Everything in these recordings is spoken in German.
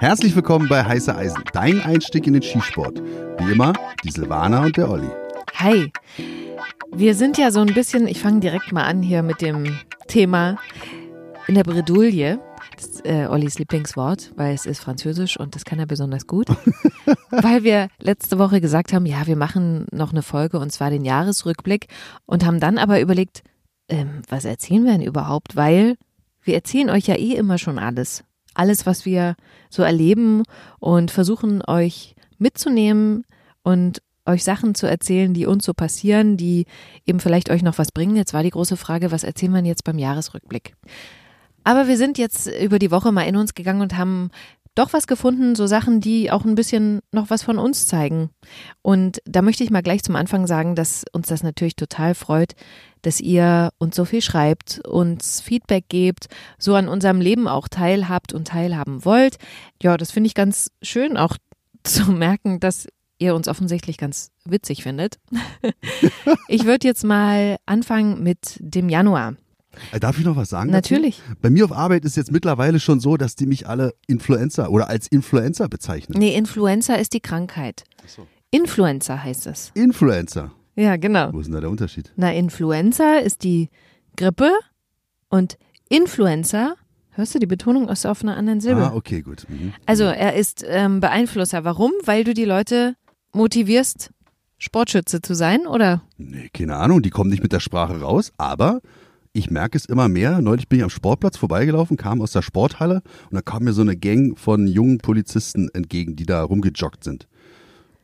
Herzlich willkommen bei Heiße Eisen, dein Einstieg in den Skisport. Wie immer, die Silvana und der Olli. Hi. Wir sind ja so ein bisschen, ich fange direkt mal an hier mit dem Thema in der Bredouille. Das ist äh, Ollis Lieblingswort, weil es ist französisch und das kann er besonders gut. weil wir letzte Woche gesagt haben, ja, wir machen noch eine Folge und zwar den Jahresrückblick und haben dann aber überlegt, ähm, was erzählen wir denn überhaupt? Weil wir erzählen euch ja eh immer schon alles. Alles, was wir so erleben und versuchen euch mitzunehmen und euch Sachen zu erzählen, die uns so passieren, die eben vielleicht euch noch was bringen. Jetzt war die große Frage, was erzählen wir jetzt beim Jahresrückblick? Aber wir sind jetzt über die Woche mal in uns gegangen und haben doch was gefunden, so Sachen, die auch ein bisschen noch was von uns zeigen. Und da möchte ich mal gleich zum Anfang sagen, dass uns das natürlich total freut, dass ihr uns so viel schreibt, uns Feedback gebt, so an unserem Leben auch teilhabt und teilhaben wollt. Ja, das finde ich ganz schön auch zu merken, dass ihr uns offensichtlich ganz witzig findet. ich würde jetzt mal anfangen mit dem Januar. Äh, darf ich noch was sagen? Natürlich. Dazu? Bei mir auf Arbeit ist jetzt mittlerweile schon so, dass die mich alle Influencer oder als Influencer bezeichnen. Nee, Influencer ist die Krankheit. So. Influencer heißt es. Influencer. Ja, genau. Wo ist denn da der Unterschied? Na, Influenza ist die Grippe und Influencer, hörst du, die Betonung ist auf einer anderen Silbe. Ah, okay, gut. Mhm. Also er ist ähm, Beeinflusser. Warum? Weil du die Leute motivierst, Sportschütze zu sein, oder? Nee, keine Ahnung, die kommen nicht mit der Sprache raus, aber ich merke es immer mehr. Neulich bin ich am Sportplatz vorbeigelaufen, kam aus der Sporthalle und da kam mir so eine Gang von jungen Polizisten entgegen, die da rumgejoggt sind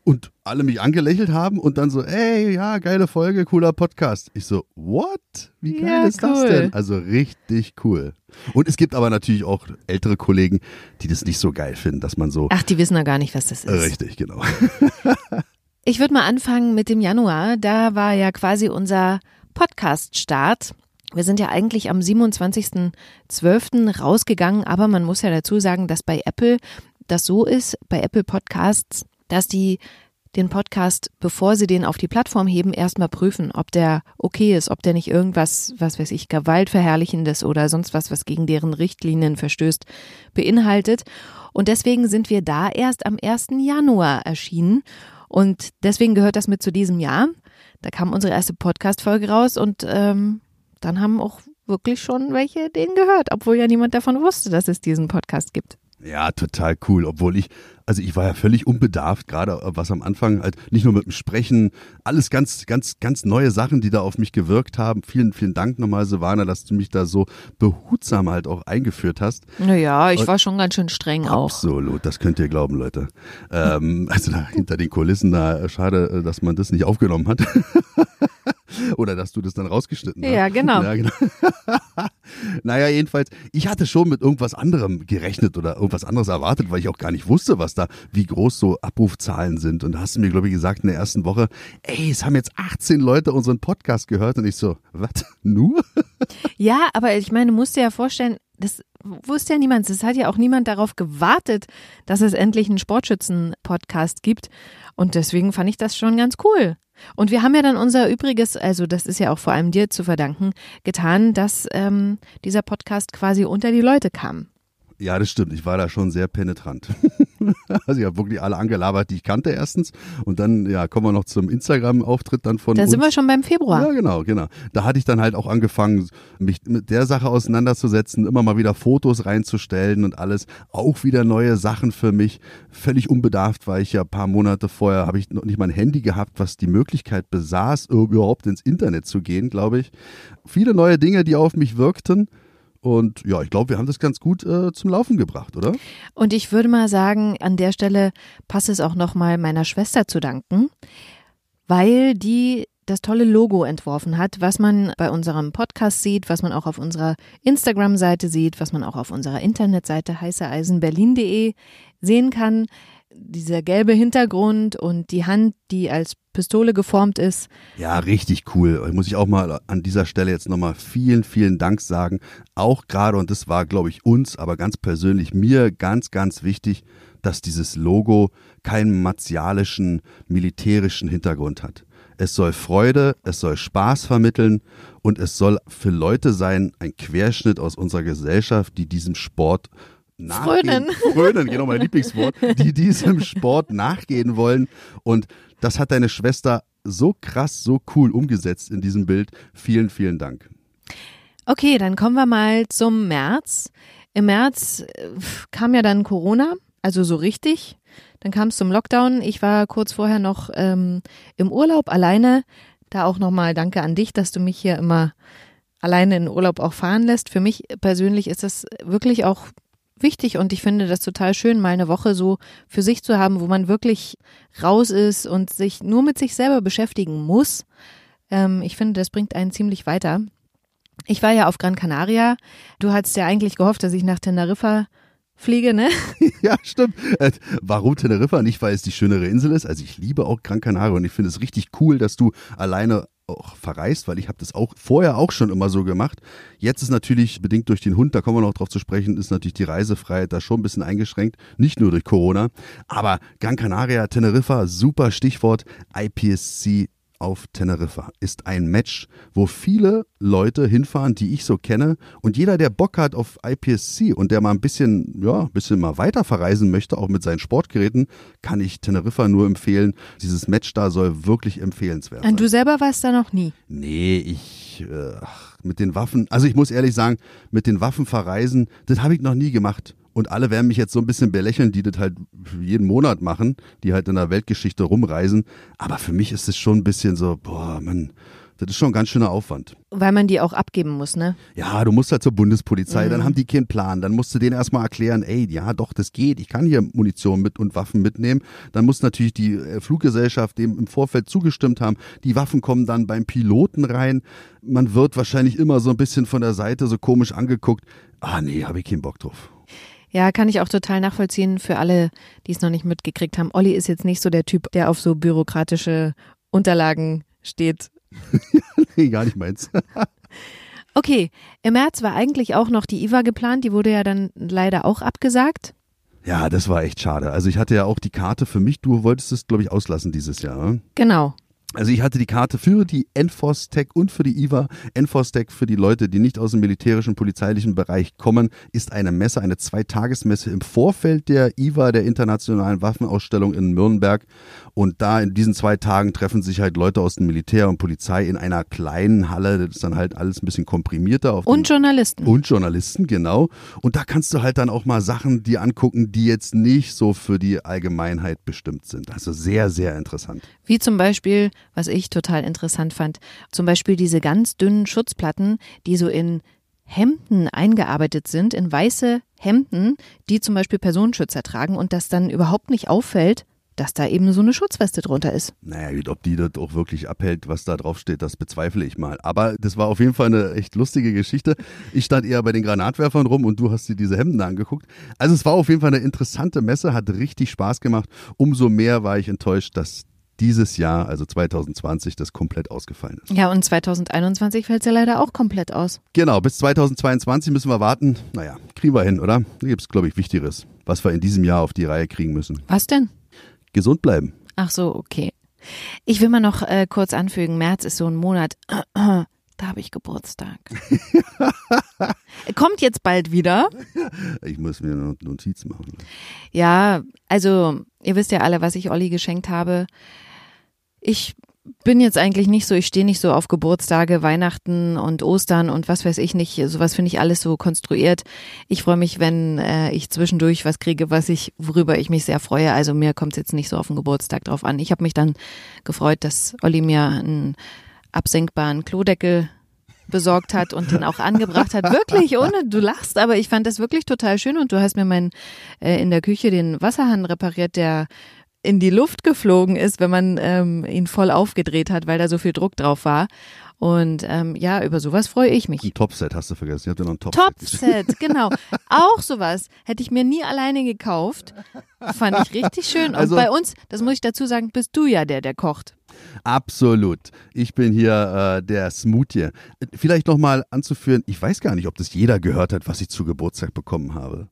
und alle mich angelächelt haben und dann so, ey, ja, geile Folge, cooler Podcast. Ich so, what? Wie geil ja, ist cool. das denn? Also richtig cool. Und es gibt aber natürlich auch ältere Kollegen, die das nicht so geil finden, dass man so. Ach, die wissen ja gar nicht, was das ist. Richtig, genau. ich würde mal anfangen mit dem Januar. Da war ja quasi unser Podcast-Start. Wir sind ja eigentlich am 27.12. rausgegangen, aber man muss ja dazu sagen, dass bei Apple das so ist, bei Apple Podcasts, dass die den Podcast, bevor sie den auf die Plattform heben, erstmal prüfen, ob der okay ist, ob der nicht irgendwas, was weiß ich, Gewaltverherrlichendes oder sonst was, was gegen deren Richtlinien verstößt, beinhaltet. Und deswegen sind wir da erst am 1. Januar erschienen. Und deswegen gehört das mit zu diesem Jahr. Da kam unsere erste Podcast-Folge raus und ähm, dann haben auch wirklich schon welche den gehört, obwohl ja niemand davon wusste, dass es diesen Podcast gibt. Ja, total cool. Obwohl ich, also ich war ja völlig unbedarft, gerade äh, was am Anfang halt nicht nur mit dem Sprechen, alles ganz, ganz, ganz neue Sachen, die da auf mich gewirkt haben. Vielen, vielen Dank nochmal, Silvana, dass du mich da so behutsam halt auch eingeführt hast. Naja, ich war schon ganz schön streng auch. Absolut, das könnt ihr glauben, Leute. ähm, also da hinter den Kulissen, da äh, schade, äh, dass man das nicht aufgenommen hat. Oder dass du das dann rausgeschnitten hast. Ja, genau. Ja, genau. naja, jedenfalls, ich hatte schon mit irgendwas anderem gerechnet oder irgendwas anderes erwartet, weil ich auch gar nicht wusste, was da, wie groß so Abrufzahlen sind. Und da hast du mir, glaube ich, gesagt in der ersten Woche, ey, es haben jetzt 18 Leute unseren Podcast gehört. Und ich so, was? Nur? ja, aber ich meine, du musst dir ja vorstellen, das wusste ja niemand. Es hat ja auch niemand darauf gewartet, dass es endlich einen Sportschützen-Podcast gibt. Und deswegen fand ich das schon ganz cool. Und wir haben ja dann unser Übriges, also das ist ja auch vor allem dir zu verdanken, getan, dass ähm, dieser Podcast quasi unter die Leute kam. Ja, das stimmt. Ich war da schon sehr penetrant. also ich habe wirklich alle angelabert, die ich kannte erstens. Und dann, ja, kommen wir noch zum Instagram-Auftritt dann von Da uns. sind wir schon beim Februar. Ja, genau, genau. Da hatte ich dann halt auch angefangen, mich mit der Sache auseinanderzusetzen, immer mal wieder Fotos reinzustellen und alles. Auch wieder neue Sachen für mich. Völlig unbedarft war ich ja ein paar Monate vorher, habe ich noch nicht mal ein Handy gehabt, was die Möglichkeit besaß, überhaupt ins Internet zu gehen, glaube ich. Viele neue Dinge, die auf mich wirkten. Und ja, ich glaube, wir haben das ganz gut äh, zum Laufen gebracht, oder? Und ich würde mal sagen, an der Stelle passt es auch nochmal meiner Schwester zu danken, weil die das tolle Logo entworfen hat, was man bei unserem Podcast sieht, was man auch auf unserer Instagram-Seite sieht, was man auch auf unserer Internetseite heißeeisenberlin.de sehen kann dieser gelbe Hintergrund und die Hand, die als Pistole geformt ist. Ja, richtig cool. Muss ich auch mal an dieser Stelle jetzt nochmal vielen, vielen Dank sagen. Auch gerade, und das war, glaube ich, uns, aber ganz persönlich mir ganz, ganz wichtig, dass dieses Logo keinen martialischen, militärischen Hintergrund hat. Es soll Freude, es soll Spaß vermitteln und es soll für Leute sein, ein Querschnitt aus unserer Gesellschaft, die diesem Sport nachgehen. Frönen. Frönen, genau mein Lieblingswort, die diesem Sport nachgehen wollen. Und das hat deine Schwester so krass, so cool umgesetzt in diesem Bild. Vielen, vielen Dank. Okay, dann kommen wir mal zum März. Im März äh, kam ja dann Corona, also so richtig. Dann kam es zum Lockdown. Ich war kurz vorher noch ähm, im Urlaub alleine. Da auch nochmal danke an dich, dass du mich hier immer alleine in Urlaub auch fahren lässt. Für mich persönlich ist das wirklich auch wichtig und ich finde das total schön, mal eine Woche so für sich zu haben, wo man wirklich raus ist und sich nur mit sich selber beschäftigen muss. Ähm, ich finde, das bringt einen ziemlich weiter. Ich war ja auf Gran Canaria. Du hattest ja eigentlich gehofft, dass ich nach Teneriffa fliege, ne? ja, stimmt. Äh, warum Teneriffa? Nicht, weil es die schönere Insel ist. Also ich liebe auch Gran Canaria und ich finde es richtig cool, dass du alleine auch verreist, weil ich habe das auch vorher auch schon immer so gemacht. Jetzt ist natürlich bedingt durch den Hund, da kommen wir noch drauf zu sprechen, ist natürlich die Reisefreiheit da schon ein bisschen eingeschränkt, nicht nur durch Corona, aber Gran Canaria, Teneriffa, super Stichwort. IPSC auf Teneriffa ist ein Match, wo viele Leute hinfahren, die ich so kenne. Und jeder, der Bock hat auf IPSC und der mal ein bisschen, ja, ein bisschen mal weiter verreisen möchte, auch mit seinen Sportgeräten, kann ich Teneriffa nur empfehlen. Dieses Match da soll wirklich empfehlenswert sein. Und du selber warst da noch nie? Nee, ich, äh, mit den Waffen, also ich muss ehrlich sagen, mit den Waffen verreisen, das habe ich noch nie gemacht. Und alle werden mich jetzt so ein bisschen belächeln, die das halt jeden Monat machen, die halt in der Weltgeschichte rumreisen. Aber für mich ist es schon ein bisschen so, boah, man, das ist schon ein ganz schöner Aufwand. Weil man die auch abgeben muss, ne? Ja, du musst halt zur Bundespolizei, mhm. dann haben die keinen Plan. Dann musst du denen erstmal erklären, ey, ja doch, das geht, ich kann hier Munition mit und Waffen mitnehmen. Dann muss natürlich die äh, Fluggesellschaft dem im Vorfeld zugestimmt haben. Die Waffen kommen dann beim Piloten rein. Man wird wahrscheinlich immer so ein bisschen von der Seite so komisch angeguckt. Ah, nee, habe ich keinen Bock drauf. Ja, kann ich auch total nachvollziehen für alle, die es noch nicht mitgekriegt haben. Olli ist jetzt nicht so der Typ, der auf so bürokratische Unterlagen steht. nee, gar nicht meins. okay, im März war eigentlich auch noch die IWA geplant, die wurde ja dann leider auch abgesagt. Ja, das war echt schade. Also ich hatte ja auch die Karte für mich, du wolltest es, glaube ich, auslassen dieses Jahr. Genau. Also ich hatte die Karte für die Enforce Tech und für die IVA. Enforce Tech für die Leute, die nicht aus dem militärischen, polizeilichen Bereich kommen, ist eine Messe, eine Zweitagesmesse im Vorfeld der IVA, der internationalen Waffenausstellung in Nürnberg. Und da in diesen zwei Tagen treffen sich halt Leute aus dem Militär und Polizei in einer kleinen Halle. Das ist dann halt alles ein bisschen komprimierter. und Journalisten. Und Journalisten, genau. Und da kannst du halt dann auch mal Sachen dir angucken, die jetzt nicht so für die Allgemeinheit bestimmt sind. Also sehr, sehr interessant. Wie zum Beispiel, was ich total interessant fand, zum Beispiel diese ganz dünnen Schutzplatten, die so in Hemden eingearbeitet sind, in weiße Hemden, die zum Beispiel Personenschützer tragen und das dann überhaupt nicht auffällt, dass da eben so eine Schutzweste drunter ist. Naja, ob die das auch wirklich abhält, was da drauf steht, das bezweifle ich mal. Aber das war auf jeden Fall eine echt lustige Geschichte. Ich stand eher bei den Granatwerfern rum und du hast dir diese Hemden angeguckt. Also es war auf jeden Fall eine interessante Messe, hat richtig Spaß gemacht. Umso mehr war ich enttäuscht, dass dieses Jahr, also 2020, das komplett ausgefallen ist. Ja, und 2021 fällt es ja leider auch komplett aus. Genau, bis 2022 müssen wir warten. Naja, kriegen wir hin, oder? Da gibt es, glaube ich, Wichtigeres, was wir in diesem Jahr auf die Reihe kriegen müssen. Was denn? Gesund bleiben. Ach so, okay. Ich will mal noch äh, kurz anfügen, März ist so ein Monat, da habe ich Geburtstag. Kommt jetzt bald wieder. Ich muss mir eine Notiz machen. Ja, also ihr wisst ja alle, was ich Olli geschenkt habe. Ich bin jetzt eigentlich nicht so, ich stehe nicht so auf Geburtstage, Weihnachten und Ostern und was weiß ich nicht. Sowas finde ich alles so konstruiert. Ich freue mich, wenn äh, ich zwischendurch was kriege, was ich, worüber ich mich sehr freue. Also mir kommt es jetzt nicht so auf den Geburtstag drauf an. Ich habe mich dann gefreut, dass Olli mir einen absenkbaren Klodeckel besorgt hat und den auch angebracht hat. Wirklich, ohne du lachst, aber ich fand das wirklich total schön und du hast mir mein äh, in der Küche den Wasserhahn repariert, der in die Luft geflogen ist, wenn man ähm, ihn voll aufgedreht hat, weil da so viel Druck drauf war. Und ähm, ja, über sowas freue ich mich. Ein Topset hast du vergessen. Ich habe dir noch ein Topset. Topset, genau. Auch sowas hätte ich mir nie alleine gekauft. Fand ich richtig schön. Und also, bei uns, das muss ich dazu sagen, bist du ja der, der kocht. Absolut. Ich bin hier äh, der Smoothie. Vielleicht nochmal anzuführen, ich weiß gar nicht, ob das jeder gehört hat, was ich zu Geburtstag bekommen habe.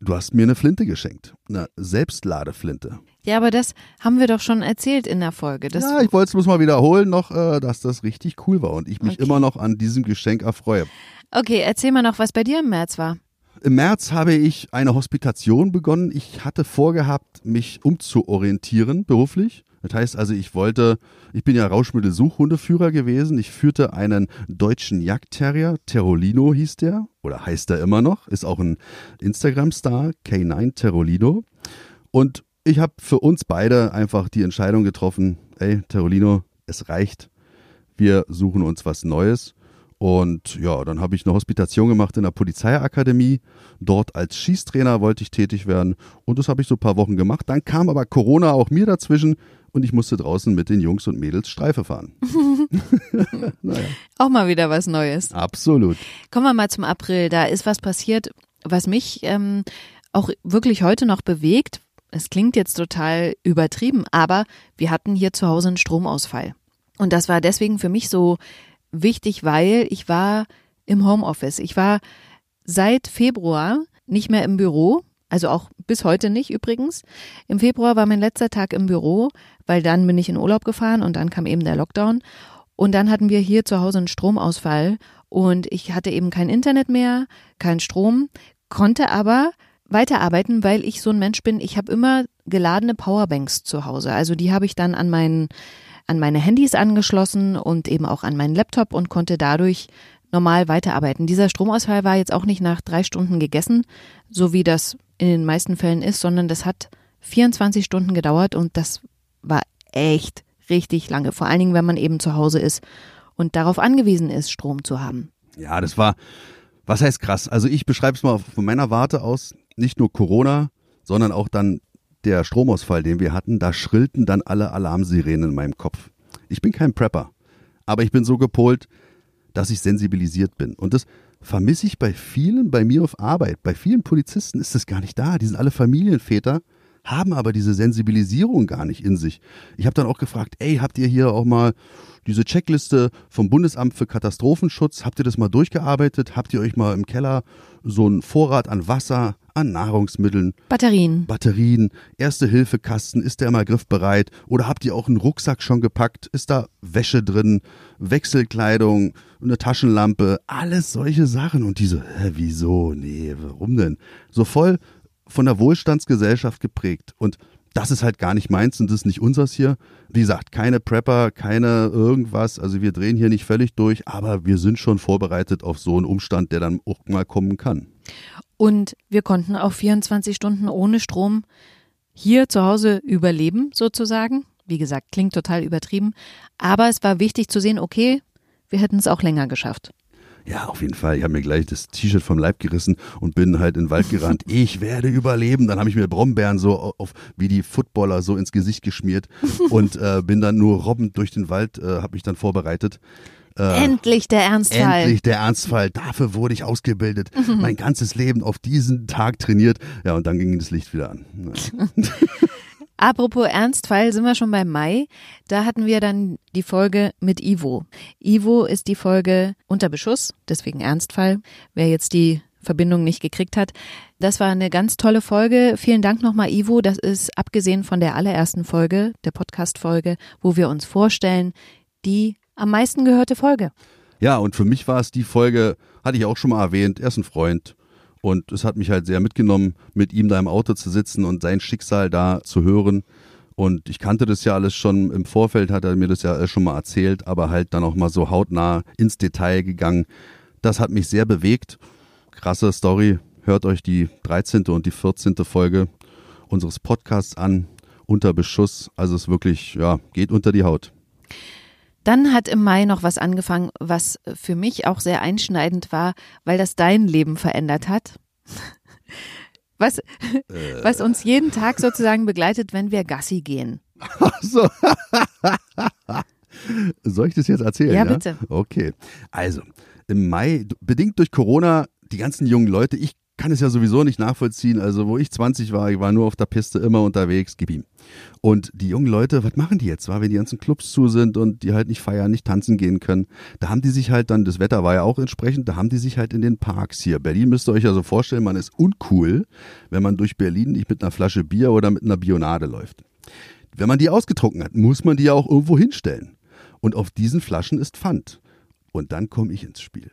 Du hast mir eine Flinte geschenkt. Eine Selbstladeflinte. Ja, aber das haben wir doch schon erzählt in der Folge. Ja, ich wollte es bloß mal wiederholen noch, äh, dass das richtig cool war und ich mich okay. immer noch an diesem Geschenk erfreue. Okay, erzähl mal noch, was bei dir im März war. Im März habe ich eine Hospitation begonnen. Ich hatte vorgehabt, mich umzuorientieren beruflich. Das heißt also, ich wollte, ich bin ja Rauschmittelsuchhundeführer gewesen. Ich führte einen deutschen Jagdterrier, Terolino hieß der, oder heißt er immer noch, ist auch ein Instagram-Star, K9 Terolino. Und ich habe für uns beide einfach die Entscheidung getroffen, ey, Terolino, es reicht. Wir suchen uns was Neues. Und ja, dann habe ich eine Hospitation gemacht in der Polizeiakademie. Dort als Schießtrainer wollte ich tätig werden. Und das habe ich so ein paar Wochen gemacht. Dann kam aber Corona auch mir dazwischen und ich musste draußen mit den Jungs und Mädels Streife fahren. naja. Auch mal wieder was Neues. Absolut. Kommen wir mal zum April. Da ist was passiert, was mich ähm, auch wirklich heute noch bewegt. Es klingt jetzt total übertrieben, aber wir hatten hier zu Hause einen Stromausfall. Und das war deswegen für mich so wichtig, weil ich war im Homeoffice. Ich war seit Februar nicht mehr im Büro, also auch bis heute nicht übrigens. Im Februar war mein letzter Tag im Büro, weil dann bin ich in Urlaub gefahren und dann kam eben der Lockdown. Und dann hatten wir hier zu Hause einen Stromausfall und ich hatte eben kein Internet mehr, kein Strom, konnte aber weiterarbeiten, weil ich so ein Mensch bin. Ich habe immer geladene Powerbanks zu Hause. Also die habe ich dann an meinen an meine Handys angeschlossen und eben auch an meinen Laptop und konnte dadurch normal weiterarbeiten. Dieser Stromausfall war jetzt auch nicht nach drei Stunden gegessen, so wie das in den meisten Fällen ist, sondern das hat 24 Stunden gedauert und das war echt richtig lange. Vor allen Dingen, wenn man eben zu Hause ist und darauf angewiesen ist, Strom zu haben. Ja, das war, was heißt krass? Also ich beschreibe es mal von meiner Warte aus, nicht nur Corona, sondern auch dann der Stromausfall, den wir hatten, da schrillten dann alle Alarmsirenen in meinem Kopf. Ich bin kein Prepper, aber ich bin so gepolt, dass ich sensibilisiert bin. Und das vermisse ich bei vielen, bei mir auf Arbeit. Bei vielen Polizisten ist das gar nicht da. Die sind alle Familienväter, haben aber diese Sensibilisierung gar nicht in sich. Ich habe dann auch gefragt, ey, habt ihr hier auch mal diese Checkliste vom Bundesamt für Katastrophenschutz, habt ihr das mal durchgearbeitet? Habt ihr euch mal im Keller so einen Vorrat an Wasser, an Nahrungsmitteln. Batterien. Batterien, Erste-Hilfe-Kasten, ist der immer griffbereit? Oder habt ihr auch einen Rucksack schon gepackt? Ist da Wäsche drin, Wechselkleidung, eine Taschenlampe, alles solche Sachen. Und diese, hä, wieso? Nee, warum denn? So voll von der Wohlstandsgesellschaft geprägt. Und das ist halt gar nicht meins und das ist nicht unseres hier. Wie gesagt, keine Prepper, keine irgendwas. Also wir drehen hier nicht völlig durch, aber wir sind schon vorbereitet auf so einen Umstand, der dann auch mal kommen kann. Und wir konnten auch 24 Stunden ohne Strom hier zu Hause überleben, sozusagen. Wie gesagt, klingt total übertrieben. Aber es war wichtig zu sehen, okay, wir hätten es auch länger geschafft. Ja, auf jeden Fall. Ich habe mir gleich das T-Shirt vom Leib gerissen und bin halt in den Wald gerannt. Ich werde überleben. Dann habe ich mir Brombeeren so auf wie die Footballer so ins Gesicht geschmiert und äh, bin dann nur robbend durch den Wald, äh, habe mich dann vorbereitet. Äh, endlich der Ernstfall. Endlich der Ernstfall. Dafür wurde ich ausgebildet. Mhm. Mein ganzes Leben auf diesen Tag trainiert. Ja, und dann ging das Licht wieder an. Apropos Ernstfall, sind wir schon beim Mai. Da hatten wir dann die Folge mit Ivo. Ivo ist die Folge unter Beschuss, deswegen Ernstfall. Wer jetzt die Verbindung nicht gekriegt hat. Das war eine ganz tolle Folge. Vielen Dank nochmal, Ivo. Das ist abgesehen von der allerersten Folge, der Podcast-Folge, wo wir uns vorstellen, die am meisten gehörte Folge. Ja, und für mich war es die Folge, hatte ich auch schon mal erwähnt, er ist ein Freund. Und es hat mich halt sehr mitgenommen, mit ihm da im Auto zu sitzen und sein Schicksal da zu hören. Und ich kannte das ja alles schon im Vorfeld, hat er mir das ja schon mal erzählt, aber halt dann auch mal so hautnah ins Detail gegangen. Das hat mich sehr bewegt. Krasse Story. Hört euch die 13. und die 14. Folge unseres Podcasts an. Unter Beschuss. Also es wirklich, ja, geht unter die Haut. Dann hat im Mai noch was angefangen, was für mich auch sehr einschneidend war, weil das dein Leben verändert hat. Was, äh. was uns jeden Tag sozusagen begleitet, wenn wir Gassi gehen. Ach so. Soll ich das jetzt erzählen? Ja, bitte. Okay. Also, im Mai, bedingt durch Corona, die ganzen jungen Leute, ich kann es ja sowieso nicht nachvollziehen. Also, wo ich 20 war, ich war nur auf der Piste immer unterwegs, gib ihm. Und die jungen Leute, was machen die jetzt? War, wenn die ganzen Clubs zu sind und die halt nicht feiern, nicht tanzen gehen können, da haben die sich halt dann, das Wetter war ja auch entsprechend, da haben die sich halt in den Parks hier. Berlin müsst ihr euch ja so vorstellen, man ist uncool, wenn man durch Berlin nicht mit einer Flasche Bier oder mit einer Bionade läuft. Wenn man die ausgetrunken hat, muss man die ja auch irgendwo hinstellen. Und auf diesen Flaschen ist Pfand. Und dann komme ich ins Spiel.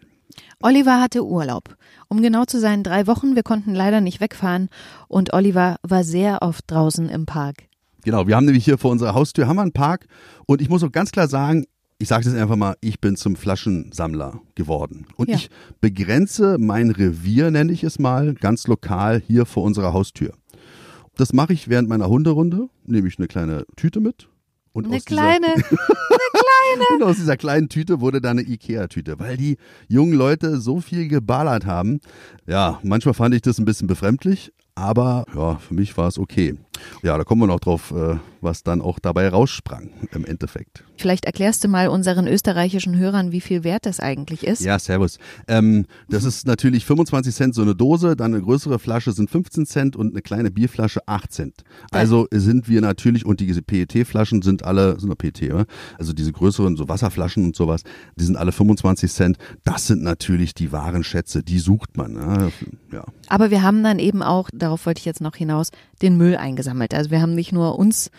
Oliver hatte Urlaub. Um genau zu sein, drei Wochen. Wir konnten leider nicht wegfahren und Oliver war sehr oft draußen im Park. Genau, wir haben nämlich hier vor unserer Haustür haben wir einen Park und ich muss auch ganz klar sagen, ich sage das einfach mal, ich bin zum Flaschensammler geworden. Und Ja. ich begrenze mein Revier, nenne ich es mal, ganz lokal hier vor unserer Haustür. Das mache ich während meiner Hunderunde, nehme ich eine kleine Tüte mit. Und Eine aus dieser- kleine, Und aus dieser kleinen Tüte wurde da eine Ikea-Tüte, weil die jungen Leute so viel geballert haben. Ja, manchmal fand ich das ein bisschen befremdlich, aber ja, für mich war es okay. Ja, da kommen wir noch drauf, äh, was dann auch dabei raussprang im Endeffekt. vielleicht erklärst du mal unseren österreichischen Hörern, wie viel wert das eigentlich ist. Ja, servus. Ähm, das ist natürlich 25 Cent so eine Dose, dann eine größere Flasche sind 15 Cent und eine kleine Bierflasche 8 Cent. Also sind wir natürlich, und diese PET-Flaschen sind alle, sind PET, oder? also diese größeren, so Wasserflaschen und sowas, die sind alle 25 Cent. Das sind natürlich die wahren Schätze, die sucht man. Ne? Ja. Aber wir haben dann eben auch, darauf wollte ich jetzt noch hinaus, den Müll eingesammelt. Also wir haben nicht nur uns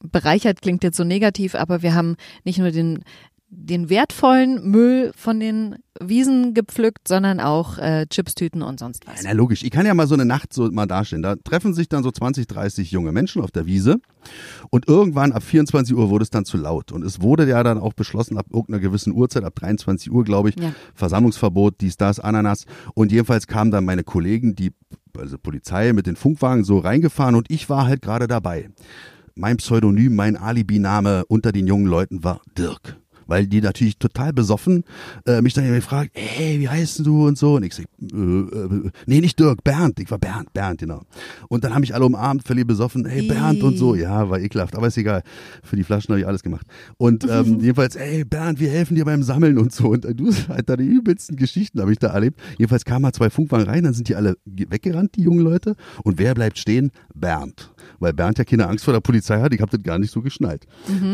bereichert, klingt jetzt so negativ, aber wir haben nicht nur den, den wertvollen Müll von den Wiesen gepflückt, sondern auch äh, Chipstüten und sonst was. Na logisch, ich kann ja mal so eine Nacht so mal darstellen. Da treffen sich dann so 20, 30 junge Menschen auf der Wiese und irgendwann ab 24 Uhr wurde es dann zu laut. Und es wurde ja dann auch beschlossen, ab irgendeiner gewissen Uhrzeit, ab 23 Uhr, glaube ich, Ja. Versammlungsverbot, dies, das, Ananas. Und jedenfalls kamen dann meine Kollegen, die, also Polizei mit den Funkwagen so reingefahren und ich war halt gerade dabei. Mein Pseudonym, mein Alibi-Name unter den jungen Leuten war Dirk. Weil die natürlich total besoffen äh, mich dann gefragt, ey, wie heißt du und so. Und ich sag, äh, äh, nee, nicht Dirk, Bernd. Ich war Bernd, Bernd, genau. Und dann haben mich alle umarmt, völlig besoffen, hey, Bernd und so. Ja, war ekelhaft, aber ist egal. Für die Flaschen habe ich alles gemacht. Und ähm, jedenfalls, ey, Bernd, wir helfen dir beim Sammeln und so. Und du, Alter, die übelsten Geschichten habe ich da erlebt. Jedenfalls kamen mal zwei Funkwagen rein, dann sind die alle ge- weggerannt, die jungen Leute. Und wer bleibt stehen? Bernd. Weil Bernd ja keine Angst vor der Polizei hat. Ich habe das gar nicht so geschnallt.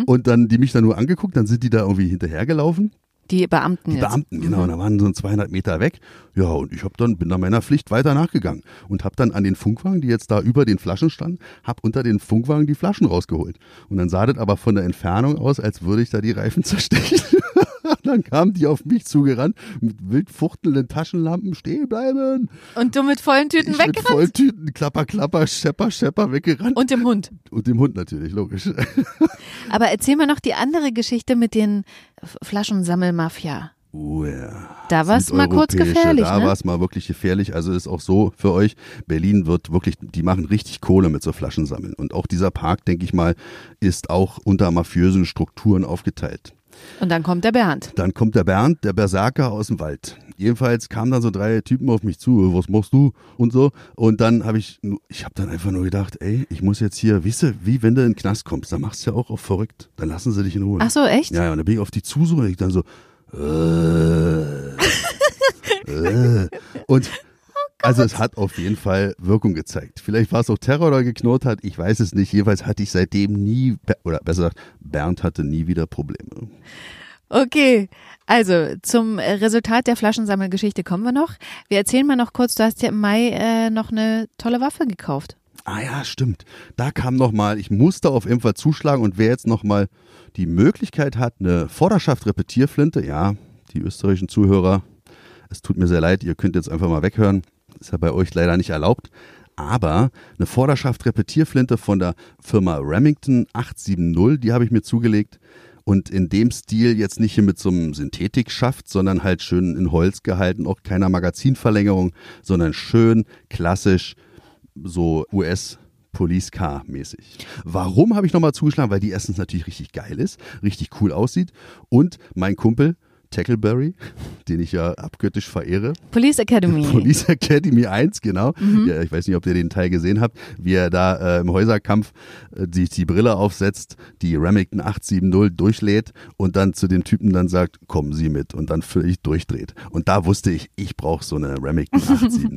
Und dann, die mich dann nur angeguckt, dann sind die da irgendwie hinterhergelaufen. Die Beamten Die jetzt. Beamten, genau, da waren so 200 Meter weg. Ja, und ich hab dann, bin dann meiner Pflicht weiter nachgegangen und hab dann an den Funkwagen, die jetzt da über den Flaschen standen, hab unter den Funkwagen die Flaschen rausgeholt. Und dann sah das aber von der Entfernung aus, als würde ich da die Reifen zerstechen. dann kamen die auf mich zugerannt mit wild fuchtelnden Taschenlampen, stehen bleiben. Und du mit vollen Tüten Ich mit weggerannt? Volltüten, klapper, klapper, schepper, schepper, weggerannt. Und dem Hund. Und dem Hund natürlich, logisch. Aber erzähl mal noch die andere Geschichte mit den Flaschensammelmafia. Oh ja. Da war es mal kurz gefährlich, Da ne? war es mal wirklich gefährlich. Also ist auch so für euch, Berlin wird wirklich, die machen richtig Kohle mit so Flaschen sammeln. Und auch dieser Park, denke ich mal, ist auch unter mafiösen Strukturen aufgeteilt. Und dann kommt der Bernd. Dann kommt der Bernd, der Berserker aus dem Wald. Jedenfalls kamen dann so drei Typen auf mich zu, was machst du und so. Und dann habe ich, ich habe dann einfach nur gedacht, ey, ich muss jetzt hier, weißt du, wie wenn du in den Knast kommst, dann machst du ja auch auf verrückt. Dann lassen sie dich in Ruhe. Ach so, echt? Ja, ja, und dann bin ich auf die zu so und ich dann so, äh, äh. Und also es hat auf jeden Fall Wirkung gezeigt. Vielleicht war es auch Terror, oder geknurrt hat, ich weiß es nicht. Jedenfalls hatte ich seitdem nie, oder besser gesagt, Bernd hatte nie wieder Probleme. Okay, also zum Resultat der Flaschensammelgeschichte kommen wir noch. Wir erzählen mal noch kurz, du hast ja im Mai äh, noch eine tolle Waffe gekauft. Ah ja, stimmt. Da kam noch mal, ich musste auf jeden Fall zuschlagen und wer jetzt noch mal die Möglichkeit hat, eine Vorderschaft Repetierflinte, ja, die österreichischen Zuhörer, es tut mir sehr leid, ihr könnt jetzt einfach mal weghören, ist ja bei euch leider nicht erlaubt, aber eine Vorderschaft Repetierflinte von der Firma Remington 870, die habe ich mir zugelegt und in dem Stil jetzt nicht hier mit so einem Synthetikschaft, sondern halt schön in Holz gehalten, auch keiner Magazinverlängerung, sondern schön klassisch so US Police Car mäßig. Warum habe ich nochmal zugeschlagen? Weil die erstens natürlich richtig geil ist, richtig cool aussieht und mein Kumpel Tackleberry, den ich ja abgöttisch verehre, Police Academy. Police Academy 1, genau. Ja, ich weiß nicht, ob ihr den Teil gesehen habt, wie er da äh, im Häuserkampf äh, sich die Brille aufsetzt, die Remington 870 durchlädt und dann zu den Typen dann sagt, kommen Sie mit und dann völlig durchdreht. Und da wusste ich, ich brauche so eine Remington 870.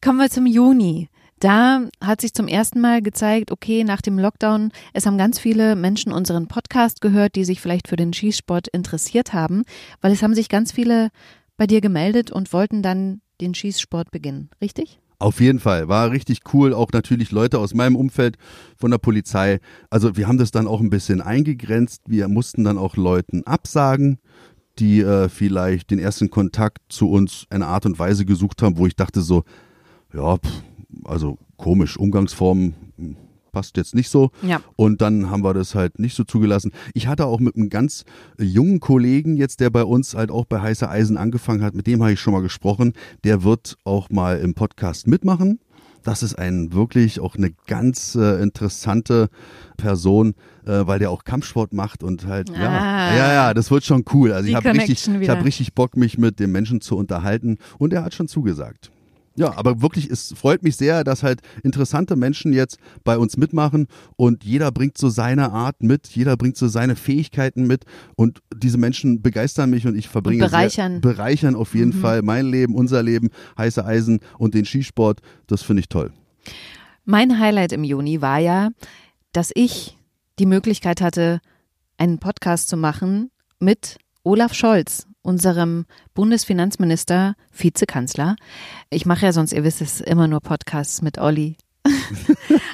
Kommen wir zum Juni. Da hat sich zum ersten Mal gezeigt, okay, nach dem Lockdown, es haben ganz viele Menschen unseren Podcast gehört, die sich vielleicht für den Schießsport interessiert haben, weil es haben sich ganz viele bei dir gemeldet und wollten dann den Schießsport beginnen, richtig? Auf jeden Fall, war richtig cool. Auch natürlich Leute aus meinem Umfeld von der Polizei. Also wir haben das dann auch ein bisschen eingegrenzt. Wir mussten dann auch Leuten absagen, die äh, vielleicht den ersten Kontakt zu uns eine Art und Weise gesucht haben, wo ich dachte so, ja, pff, also komisch, Umgangsformen passt jetzt nicht so. Ja. Und dann haben wir das halt nicht so zugelassen. Ich hatte auch mit einem ganz jungen Kollegen jetzt, der bei uns halt auch bei Heiße Eisen angefangen hat, mit dem habe ich schon mal gesprochen. Der wird auch mal im Podcast mitmachen. Das ist ein wirklich auch eine ganz äh, interessante Person, äh, weil der auch Kampfsport macht und halt, ja, Ah. ja, ja, das wird schon cool. Also Die ich habe richtig, ich habe richtig Bock, mich mit dem Menschen zu unterhalten und er hat schon zugesagt. Ja, aber wirklich, es freut mich sehr, dass halt interessante Menschen jetzt bei uns mitmachen und jeder bringt so seine Art mit, jeder bringt so seine Fähigkeiten mit und diese Menschen begeistern mich und ich verbringe Und bereichern. Sehr, bereichern auf jeden Fall mein Leben, unser Leben, heiße Eisen und den Skisport. Das finde ich toll. Mein Highlight im Juni war ja, dass ich die Möglichkeit hatte, einen Podcast zu machen mit Olaf Scholz, unserem Bundesfinanzminister, Vizekanzler. Ich mache ja sonst, ihr wisst es, immer nur Podcasts mit Olli.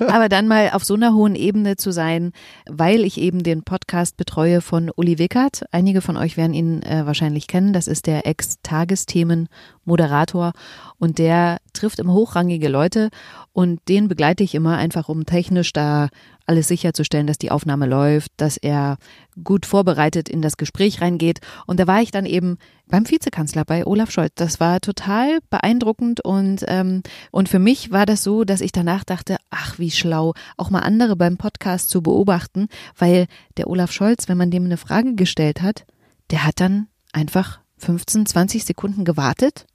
Aber dann mal auf so einer hohen Ebene zu sein, weil ich eben den Podcast betreue von Uli Wickert. Einige von euch werden ihn äh, wahrscheinlich kennen. Das ist der Ex-Tagesthemen-Moderator und der trifft immer hochrangige Leute und den begleite ich immer einfach, um technisch da alles sicherzustellen, dass die Aufnahme läuft, dass er gut vorbereitet in das Gespräch reingeht. Und da war ich dann eben beim Vizekanzler, bei Olaf Scholz. Das war total beeindruckend und, ähm, und für mich war das so, dass ich danach dachte, ach, wie schlau, auch mal andere beim Podcast zu beobachten, weil der Olaf Scholz, wenn man dem eine Frage gestellt hat, der hat dann einfach 15, 20 Sekunden gewartet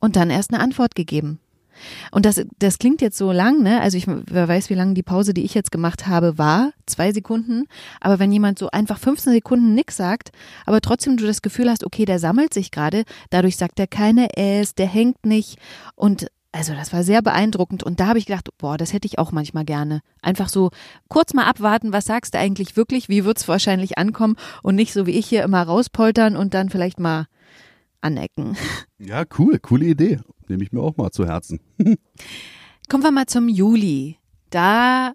und dann erst eine Antwort gegeben. Und das, das klingt jetzt so lang, ne? Also ich wer weiß, wie lange die Pause, die ich jetzt gemacht habe, war. Zwei Sekunden. Aber wenn jemand so einfach 15 Sekunden nix sagt, aber trotzdem du das Gefühl hast, okay, der sammelt sich gerade, dadurch sagt er keine Äs, der hängt nicht. Und also das war sehr beeindruckend. Und da habe ich gedacht, boah, das hätte ich auch manchmal gerne. Einfach so kurz mal abwarten, was sagst du eigentlich wirklich, wie wird's wahrscheinlich ankommen und nicht so wie ich hier immer rauspoltern und dann vielleicht mal anecken. Ja, cool, coole Idee. Nehme ich mir auch mal zu Herzen. Kommen wir mal zum Juli. Da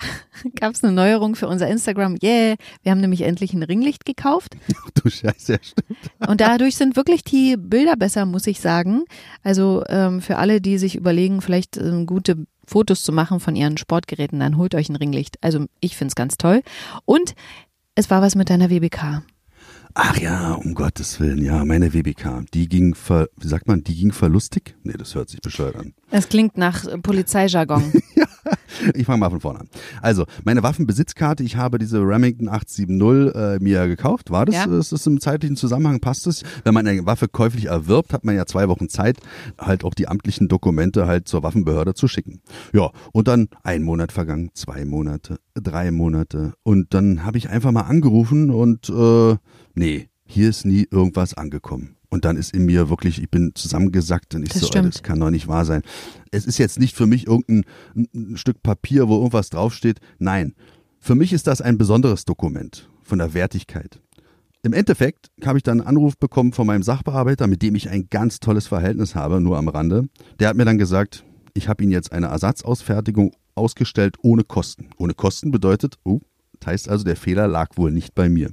gab es eine Neuerung für unser Instagram. Yeah, wir haben nämlich endlich ein Ringlicht gekauft. Ach du Scheiße, ja, stimmt. Und dadurch sind wirklich die Bilder besser, muss ich sagen. Also ähm, für alle, die sich überlegen, vielleicht ähm, gute Fotos zu machen von ihren Sportgeräten, dann holt euch ein Ringlicht. Also ich find's ganz toll. Und es war was mit deiner WBK. Ach ja, um Gottes Willen, ja, meine WBK, die ging ver, wie sagt man, die ging verlustig? Nee, das hört sich bescheuert an. Das klingt nach äh, Polizeijargon. Ich fange mal von vorne an. Also, meine Waffenbesitzkarte, ich habe diese Remington 870 äh, mir gekauft. War das? Ja. Ist das im zeitlichen Zusammenhang? Passt es? Wenn man eine Waffe käuflich erwirbt, hat man ja zwei Wochen Zeit, halt auch die amtlichen Dokumente halt zur Waffenbehörde zu schicken. Ja, und dann ein Monat vergangen, zwei Monate, drei Monate. Und dann habe ich einfach mal angerufen und äh, nee, hier ist nie irgendwas angekommen. Und dann ist in mir wirklich, ich bin zusammengesackt und ich Das so, stimmt. das kann doch nicht wahr sein. Es ist jetzt nicht für mich irgendein ein, Stück Papier, wo irgendwas draufsteht. Nein, für mich ist das ein besonderes Dokument von der Wertigkeit. Im Endeffekt habe ich dann einen Anruf bekommen von meinem Sachbearbeiter, mit dem ich ein ganz tolles Verhältnis habe, nur am Rande. Der hat mir dann gesagt, ich habe Ihnen jetzt eine Ersatzausfertigung ausgestellt ohne Kosten. Ohne Kosten bedeutet, oh, das heißt also, der Fehler lag wohl nicht bei mir.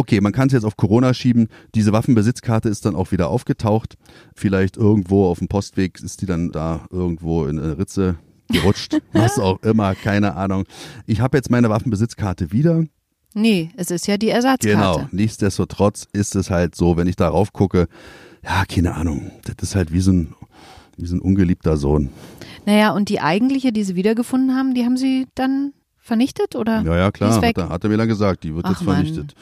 Okay, man kann es jetzt auf Corona schieben. Diese Waffenbesitzkarte ist dann auch wieder aufgetaucht. Vielleicht irgendwo auf dem Postweg ist die dann da irgendwo in eine Ritze gerutscht. Was auch immer, keine Ahnung. Ich habe jetzt meine Waffenbesitzkarte wieder. nee, es ist ja die Ersatzkarte. Genau. Nichtsdestotrotz ist es halt so, wenn ich darauf gucke, ja, keine Ahnung. Das ist halt wie so ein, wie so ein ungeliebter Sohn. Naja, und die eigentliche, die sie wiedergefunden haben, die haben sie dann vernichtet oder? Ja, ja, klar, hat er, hat er mir dann gesagt, die wird Ach, jetzt vernichtet.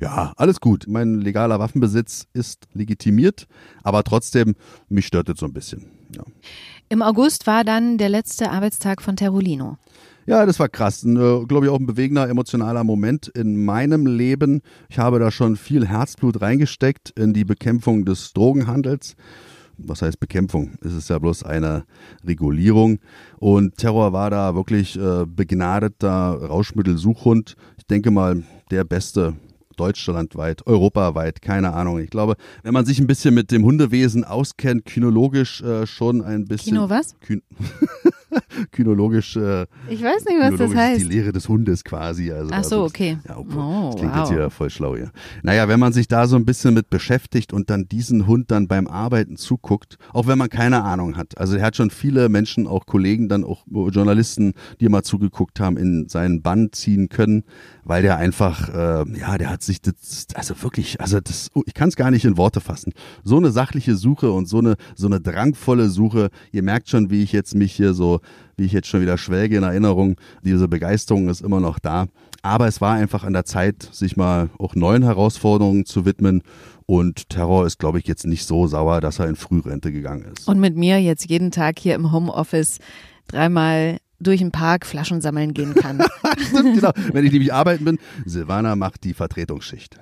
Ja, alles gut. Mein legaler Waffenbesitz ist legitimiert, aber trotzdem, mich stört das so ein bisschen. Ja. Im August war dann der letzte Arbeitstag von Terolino. Ja, das war krass. Ein, äh, glaube ich, auch ein bewegender, emotionaler Moment in meinem Leben. Ich habe da schon viel Herzblut reingesteckt in die Bekämpfung des Drogenhandels. Was heißt Bekämpfung? Es ist ja bloß eine Regulierung. Und Terror war da wirklich äh, begnadeter Rauschmittelsuchhund. Ich denke mal, der beste deutschlandweit, europaweit, keine Ahnung. Ich glaube, wenn man sich ein bisschen mit dem Hundewesen auskennt, kinologisch äh, schon ein bisschen. Kino was? Kün Kynologisch. Äh, ich weiß nicht, was das heißt. Die Lehre des Hundes quasi. Also Ach so, okay. Ja, oh, das klingt wow. jetzt hier voll schlau hier. Naja, wenn man sich da so ein bisschen mit beschäftigt und dann diesen Hund dann beim Arbeiten zuguckt, auch wenn man keine Ahnung hat. Also er hat schon viele Menschen, auch Kollegen, dann auch Journalisten, die mal zugeguckt haben, in seinen Bann ziehen können, weil der einfach, äh, ja, der hat sich das, also wirklich, also das, ich kann es gar nicht in Worte fassen. So eine sachliche Suche und so eine, so eine drangvolle Suche. Ihr merkt schon, wie ich jetzt mich hier so, wie ich jetzt schon wieder schwelge in Erinnerung. Diese Begeisterung ist immer noch da. Aber es war einfach an der Zeit, sich mal auch neuen Herausforderungen zu widmen. Und Terror ist, glaube ich, jetzt nicht so sauer, dass er in Frührente gegangen ist. Und mit mir jetzt jeden Tag hier im Homeoffice dreimal durch den Park Flaschen sammeln gehen kann. Stimmt, genau. Wenn ich nämlich arbeiten bin, Silvana macht die Vertretungsschicht.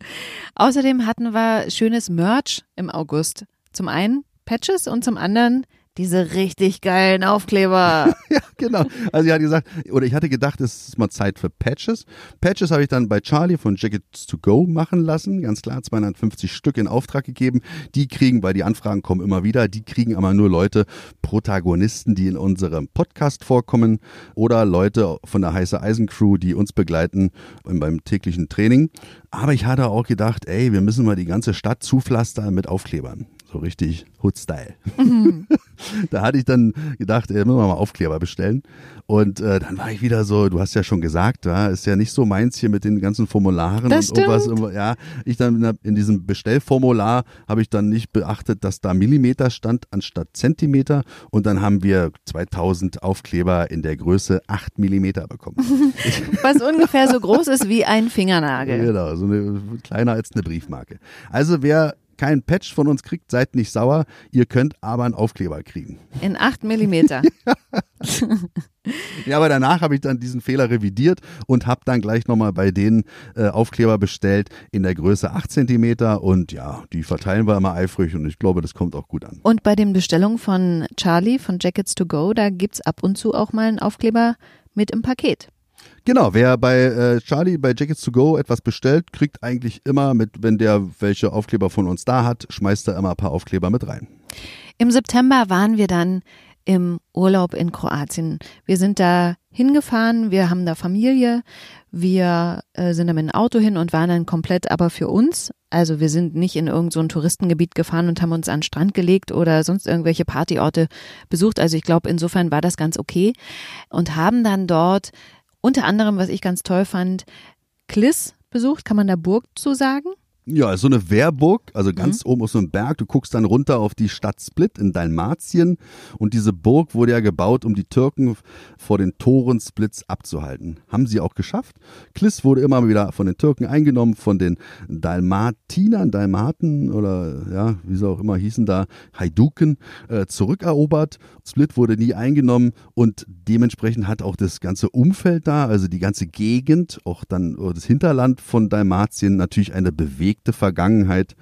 Außerdem hatten wir schönes Merch im August. Zum einen Patches und zum anderen diese richtig geilen Aufkleber. ja, genau. Also ich hatte gesagt, oder ich hatte gedacht, es ist mal Zeit für Patches. Patches habe ich dann bei Charlie von Jackets to Go machen lassen. Ganz klar, 250 Stück in Auftrag gegeben. Die kriegen, weil die Anfragen kommen immer wieder, die kriegen aber nur Leute, Protagonisten, die in unserem Podcast vorkommen oder Leute von der Heiße Eisen Crew, die uns begleiten beim täglichen Training. Aber ich hatte auch gedacht, ey, wir müssen mal die ganze Stadt zupflastern mit Aufklebern so richtig Hood-Style. Mhm. da hatte ich dann gedacht, ey, müssen wir mal Aufkleber bestellen. Und äh, dann war ich wieder so, du hast ja schon gesagt, ja, ist ja nicht so meins hier mit den ganzen Formularen das und irgendwas. Ja, ich dann in diesem Bestellformular habe ich dann nicht beachtet, dass da Millimeter stand anstatt Zentimeter. Und dann haben wir 2000 Aufkleber in der Größe 8 Millimeter bekommen. Was ungefähr so groß ist wie ein Fingernagel. Genau, so eine, kleiner als eine Briefmarke. Also wer kein Patch von uns kriegt, seid nicht sauer. Ihr könnt aber einen Aufkleber kriegen. In 8 Millimeter. ja, aber danach habe ich dann diesen Fehler revidiert und habe dann gleich nochmal bei denen äh, Aufkleber bestellt in der Größe 8 Zentimeter und ja, die verteilen wir immer eifrig und ich glaube, das kommt auch gut an. Und bei den Bestellungen von Charlie von Jackets to Go, da gibt es ab und zu auch mal einen Aufkleber mit im Paket. Genau, wer bei äh, Charlie bei Jackets to Go etwas bestellt, kriegt eigentlich immer mit, wenn der welche Aufkleber von uns da hat, schmeißt er immer ein paar Aufkleber mit rein. Im September waren wir dann im Urlaub in Kroatien. Wir sind da hingefahren, wir haben da Familie, wir äh, sind da mit dem Auto hin und waren dann komplett aber für uns. Also wir sind nicht in irgendein so Touristengebiet gefahren und haben uns an den Strand gelegt oder sonst irgendwelche Partyorte besucht. Also ich glaube, insofern war das ganz okay und haben dann dort unter anderem, was ich ganz toll fand, Kliss besucht. Kann man da Burg zu sagen? Ja, so eine Wehrburg, also ganz mhm. oben auf so einem Berg. Du guckst dann runter auf die Stadt Split in Dalmatien. Und diese Burg wurde ja gebaut, um die Türken vor den Toren Splits abzuhalten. Haben sie auch geschafft. Klis wurde immer wieder von den Türken eingenommen, von den Dalmatinern, Dalmaten oder ja, wie sie auch immer hießen da, Haiduken, äh, zurückerobert. Split wurde nie eingenommen und dementsprechend hat auch das ganze Umfeld da, also die ganze Gegend, auch dann das Hinterland von Dalmatien natürlich eine Bewegung bewegte Vergangenheit,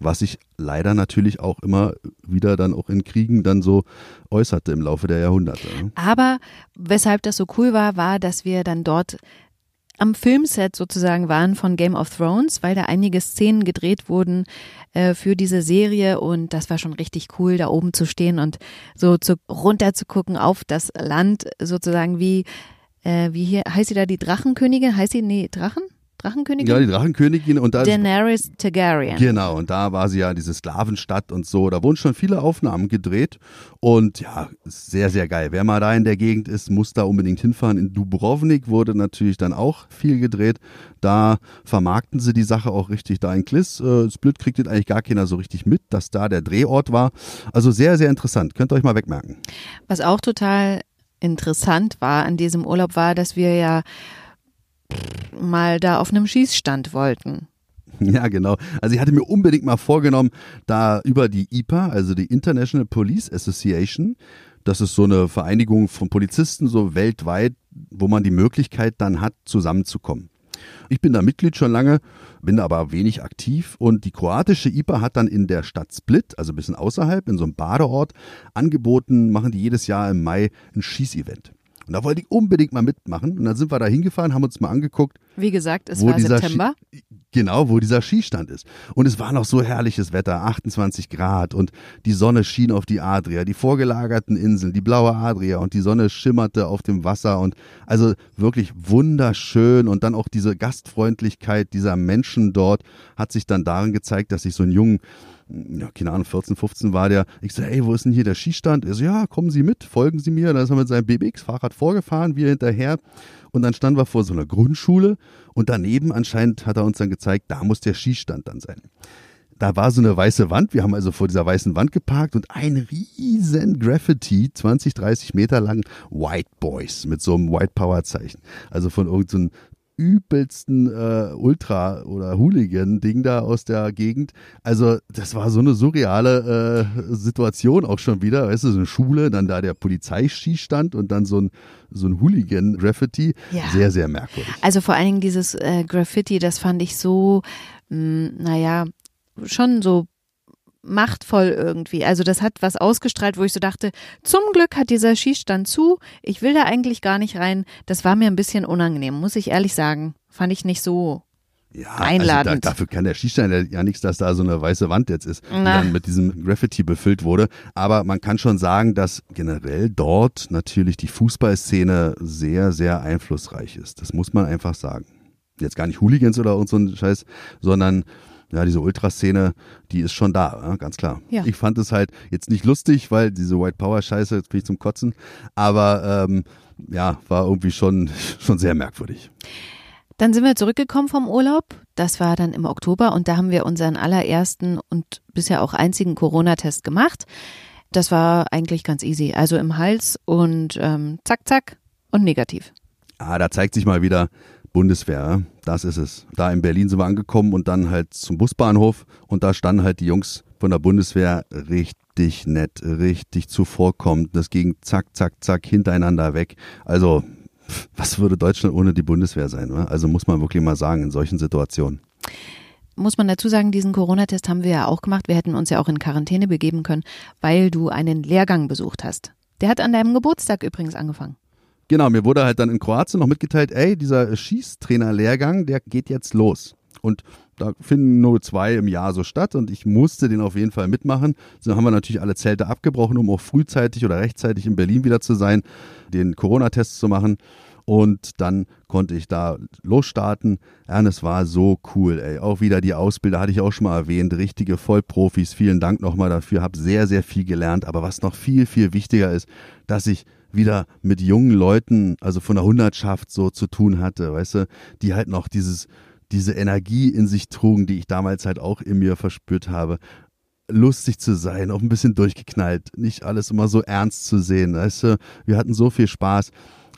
was sich leider natürlich auch immer wieder dann auch in Kriegen dann so äußerte im Laufe der Jahrhunderte. Ne? Aber weshalb das so cool war, war, dass wir dann dort am Filmset sozusagen waren von Game of Thrones, weil da einige Szenen gedreht wurden äh, für diese Serie und das war schon richtig cool, da oben zu stehen und so zu, runter zu gucken auf das Land sozusagen wie äh, wie hier heißt sie da die Drachenkönigin? Heißt sie nee Drachen? Drachenkönigin? Ja, die Drachenkönigin und da Daenerys Targaryen. Genau, und da war sie ja diese Sklavenstadt und so. Da wurden schon viele Aufnahmen gedreht und ja, sehr, sehr geil. Wer mal da in der Gegend ist, muss da unbedingt hinfahren. In Dubrovnik wurde natürlich dann auch viel gedreht. Da vermarkten sie die Sache auch richtig. Da in Kliss, äh, Split kriegt jetzt eigentlich gar keiner so richtig mit, dass da der Drehort war. Also sehr, sehr interessant. Könnt ihr euch mal wegmerken. Was auch total interessant war an diesem Urlaub war, dass wir ja mal da auf einem Schießstand wollten. Ja, genau. Also ich hatte mir unbedingt mal vorgenommen, da über die IPA, also die International Police Association, das ist so eine Vereinigung von Polizisten so weltweit, wo man die Möglichkeit dann hat, zusammenzukommen. Ich bin da Mitglied schon lange, bin aber wenig aktiv und die kroatische IPA hat dann in der Stadt Split, also ein bisschen außerhalb, in so einem Badeort, angeboten, machen die jedes Jahr im Mai ein Schießevent. Und da wollte ich unbedingt mal mitmachen. Und dann sind wir da hingefahren, haben uns mal angeguckt. Wie gesagt, es war September. Ski, genau, wo dieser Skistand ist. Und es war noch so herrliches Wetter, 28 Grad und die Sonne schien auf die Adria, die vorgelagerten Inseln, die blaue Adria und die Sonne schimmerte auf dem Wasser und also wirklich wunderschön und dann auch diese Gastfreundlichkeit dieser Menschen dort hat sich dann darin gezeigt, dass ich so einen jungen ja, keine Ahnung, 14, 15 war der. Ich so, ey, wo ist denn hier der Skistand? Er so, ja, kommen Sie mit, folgen Sie mir. Dann ist er mit seinem BBX-Fahrrad vorgefahren, wir hinterher. Und dann standen wir vor so einer Grundschule und daneben anscheinend hat er uns dann gezeigt, da muss der Skistand dann sein. Da war so eine weiße Wand, wir haben also vor dieser weißen Wand geparkt und ein riesen Graffiti, 20, 30 Meter lang, White Boys mit so einem White Power Zeichen. Also von irgendeinem übelsten äh, Ultra- oder Hooligan-Ding da aus der Gegend. Also das war so eine surreale äh, Situation auch schon wieder. Weißt du, so eine Schule, dann da der Polizeiskistand und dann so ein, so ein Hooligan-Graffiti. Ja. Sehr, sehr merkwürdig. Also vor allen Dingen dieses äh, Graffiti, das fand ich so, mh, naja, schon so machtvoll irgendwie. Also das hat was ausgestrahlt, wo ich so dachte, zum Glück hat dieser Schießstand zu. Ich will da eigentlich gar nicht rein. Das war mir ein bisschen unangenehm, muss ich ehrlich sagen. Fand ich nicht so. Ja, Einladend. Also da, dafür kann der Skistein ja- nichts, dass da so eine weiße Wand jetzt ist, die Na. dann mit diesem Graffiti befüllt wurde. Aber man kann schon sagen, dass generell dort natürlich die Fußballszene sehr, sehr einflussreich ist. Das muss man einfach sagen. Jetzt gar nicht Hooligans oder so ein Scheiß, sondern ja, diese Ultraszene, die ist schon da, ja, ganz klar. Ja. Ich fand es halt jetzt nicht lustig, weil diese White Power Scheiße, jetzt bin ich zum Kotzen, aber ähm, ja, war irgendwie schon, schon sehr merkwürdig. Dann sind wir zurückgekommen vom Urlaub. Das war dann im Oktober und da haben wir unseren allerersten und bisher auch einzigen Corona-Test gemacht. Das war eigentlich ganz easy. Also im Hals und ähm, zack, zack und negativ. Ah, da zeigt sich mal wieder Bundeswehr. Das ist es. Da in Berlin sind wir angekommen und dann halt zum Busbahnhof und da standen halt die Jungs von der Bundeswehr richtig nett, richtig zuvorkommend. Das ging zack, zack, zack hintereinander weg. Also, was würde Deutschland ohne die Bundeswehr sein? Wa? Also muss man wirklich mal sagen, in solchen Situationen. Muss man dazu sagen, diesen Corona-Test haben wir ja auch gemacht. Wir hätten uns ja auch in Quarantäne begeben können, weil du einen Lehrgang besucht hast. Der hat an deinem Geburtstag übrigens angefangen. Genau, mir wurde halt dann in Kroatien noch mitgeteilt, ey, dieser Schießtrainerlehrgang, der geht jetzt los. Und da finden nur zwei im Jahr so statt und ich musste den auf jeden Fall mitmachen. So haben wir natürlich alle Zelte abgebrochen, um auch frühzeitig oder rechtzeitig in Berlin wieder zu sein, den Corona-Test zu machen. Und dann konnte ich da losstarten. Ja, und es war so cool, ey. Auch wieder die Ausbilder, hatte ich auch schon mal erwähnt. Richtige Vollprofis. Vielen Dank nochmal dafür. Hab sehr, sehr viel gelernt. Aber was noch viel, viel wichtiger ist, dass ich wieder mit jungen Leuten, also von der Hundertschaft so zu tun hatte, weißt du, die halt noch dieses, diese Energie in sich trugen, die ich damals halt auch in mir verspürt habe. Lustig zu sein, auch ein bisschen durchgeknallt, nicht alles immer so ernst zu sehen, weißt du, wir hatten so viel Spaß.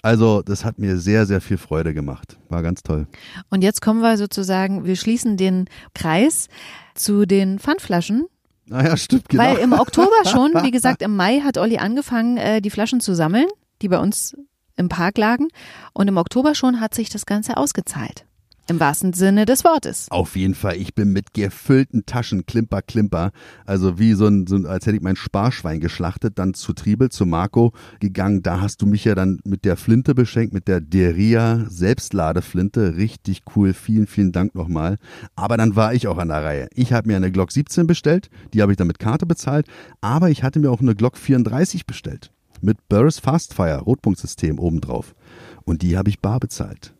Also, das hat mir sehr, sehr viel Freude gemacht. War ganz toll. Und jetzt kommen wir sozusagen, wir schließen den Kreis zu den Pfandflaschen. Naja, stimmt, genau. Weil im Oktober schon, wie gesagt, im Mai hat Olli angefangen, äh, die Flaschen zu sammeln, die bei uns im Park lagen. Und im Oktober schon hat sich das Ganze ausgezahlt. Im wahrsten Sinne des Wortes. Auf jeden Fall, ich bin mit gefüllten Taschen, Klimper, Klimper, also wie so ein, so ein, als hätte ich mein Sparschwein geschlachtet, dann zu Triebel, zu Marco gegangen. Da hast du mich ja dann mit der Flinte beschenkt, mit der Deria Selbstladeflinte. Richtig cool, vielen, vielen Dank nochmal. Aber dann war ich auch an der Reihe. Ich habe mir eine Glock 17 bestellt, die habe ich dann mit Karte bezahlt, aber ich hatte mir auch eine Glock 34 bestellt. Mit Burris Fastfire, Rotpunktsystem obendrauf. Und die habe ich bar bezahlt.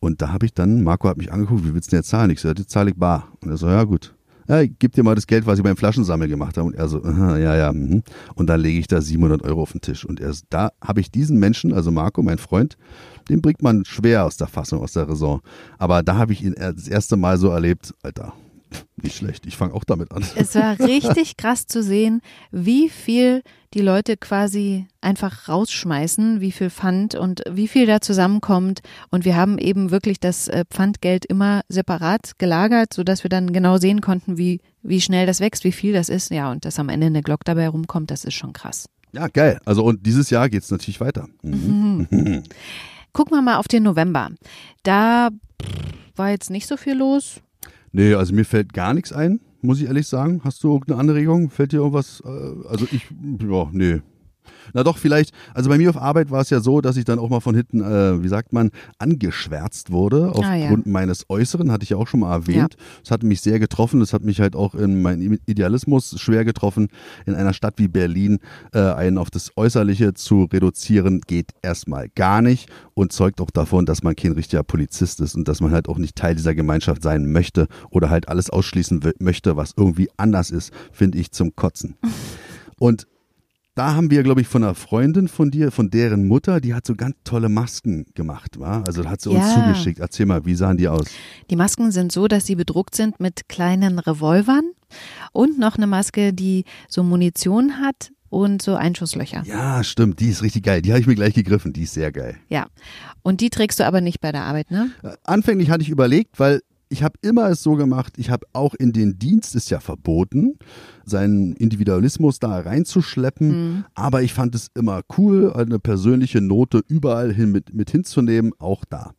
Und da habe ich dann, Marco hat mich angeguckt, wie willst du denn jetzt zahlen? Ich so, jetzt zahle ich bar. Und er so, ja gut. Ja, ich geb dir mal das Geld, was ich beim Flaschensammel gemacht habe. Und er so, ja, ja. mhm. Und dann lege ich da 700 Euro auf den Tisch. Und erst da habe ich diesen Menschen, also Marco, mein Freund, den bringt man schwer aus der Fassung, aus der Raison. Aber da habe ich ihn das erste Mal so erlebt, Alter, nicht schlecht, ich fange auch damit an. Es war richtig krass zu sehen, wie viel die Leute quasi einfach rausschmeißen, wie viel Pfand und wie viel da zusammenkommt. Und wir haben eben wirklich das äh, Pfandgeld immer separat gelagert, sodass wir dann genau sehen konnten, wie, wie schnell das wächst, wie viel das ist. Ja, und dass am Ende eine Glock dabei rumkommt, das ist schon krass. Ja, geil. Also und dieses Jahr geht's natürlich weiter. Mhm. Gucken wir mal auf den November. Da war jetzt nicht so viel los. Nee, also mir fällt gar nichts ein, muss ich ehrlich sagen. Hast du irgendeine Anregung? Fällt dir irgendwas? Äh, also ich, ja, nee. Na doch, vielleicht, also bei mir auf Arbeit war es ja so, dass ich dann auch mal von hinten, äh, wie sagt man, angeschwärzt wurde. Aufgrund Ah, ja. meines Äußeren, hatte ich ja auch schon mal erwähnt. Das hat mich sehr getroffen. Das hat mich halt auch in meinem Idealismus schwer getroffen. In einer Stadt wie Berlin äh, einen auf das Äußerliche zu reduzieren, geht erstmal gar nicht und zeugt auch davon, dass man kein richtiger Polizist ist und dass man halt auch nicht Teil dieser Gemeinschaft sein möchte oder halt alles ausschließen möchte, was irgendwie anders ist, finde ich zum Kotzen. Und da haben wir, glaube ich, von einer Freundin von dir, von deren Mutter, die hat so ganz tolle Masken gemacht, war? Also hat sie uns Ja. zugeschickt. Erzähl mal, wie sahen die aus? Die Masken sind so, dass sie bedruckt sind mit kleinen Revolvern und noch eine Maske, die so Munition hat und so Einschusslöcher. Ja, stimmt, die ist richtig geil. Die habe ich mir gleich gegriffen. Die ist sehr geil. Ja. Und die trägst du aber nicht bei der Arbeit, ne? Äh, Anfänglich hatte ich überlegt, weil ich habe immer es so gemacht, ich habe auch in den Dienst, ist ja verboten, seinen Individualismus da reinzuschleppen, aber ich fand es immer cool, eine persönliche Note überall hin mit, mit hinzunehmen, auch da.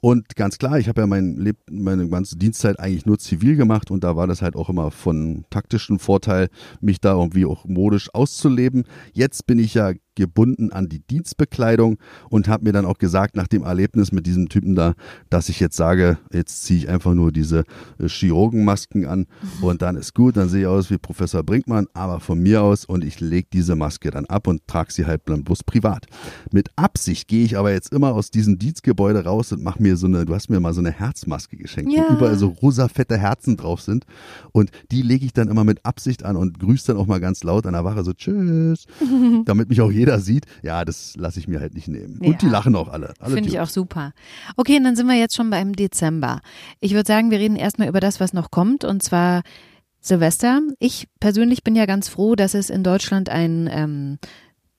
Und ganz klar, ich habe ja mein meine ganze Dienstzeit eigentlich nur zivil gemacht und da war das halt auch immer von taktischen Vorteil, mich da irgendwie auch modisch auszuleben. Jetzt bin ich ja gebunden an die Dienstbekleidung und habe mir dann auch gesagt, nach dem Erlebnis mit diesem Typen da, dass ich jetzt sage, jetzt ziehe ich einfach nur diese äh, Chirurgenmasken an und dann ist gut, dann sehe ich aus wie Professor Brinkmann, aber von mir aus und ich lege diese Maske dann ab und trage sie halt dann bloß privat. Mit Absicht gehe ich aber jetzt immer aus diesem Dienstgebäude raus und mache mir so eine, du hast mir mal so eine Herzmaske geschenkt, Ja. wo überall so rosa fette Herzen drauf sind und die lege ich dann immer mit Absicht an und grüße dann auch mal ganz laut an der Wache so Tschüss, damit mich auch jeder sieht. Ja, das lasse ich mir halt nicht nehmen. Und die Ja. lachen auch alle. alle Finde ich auch super. Okay, und dann sind wir jetzt schon beim Dezember. Ich würde sagen, wir reden erstmal über das, was noch kommt, und zwar Silvester. Ich persönlich bin ja ganz froh, dass es in Deutschland ein, ähm,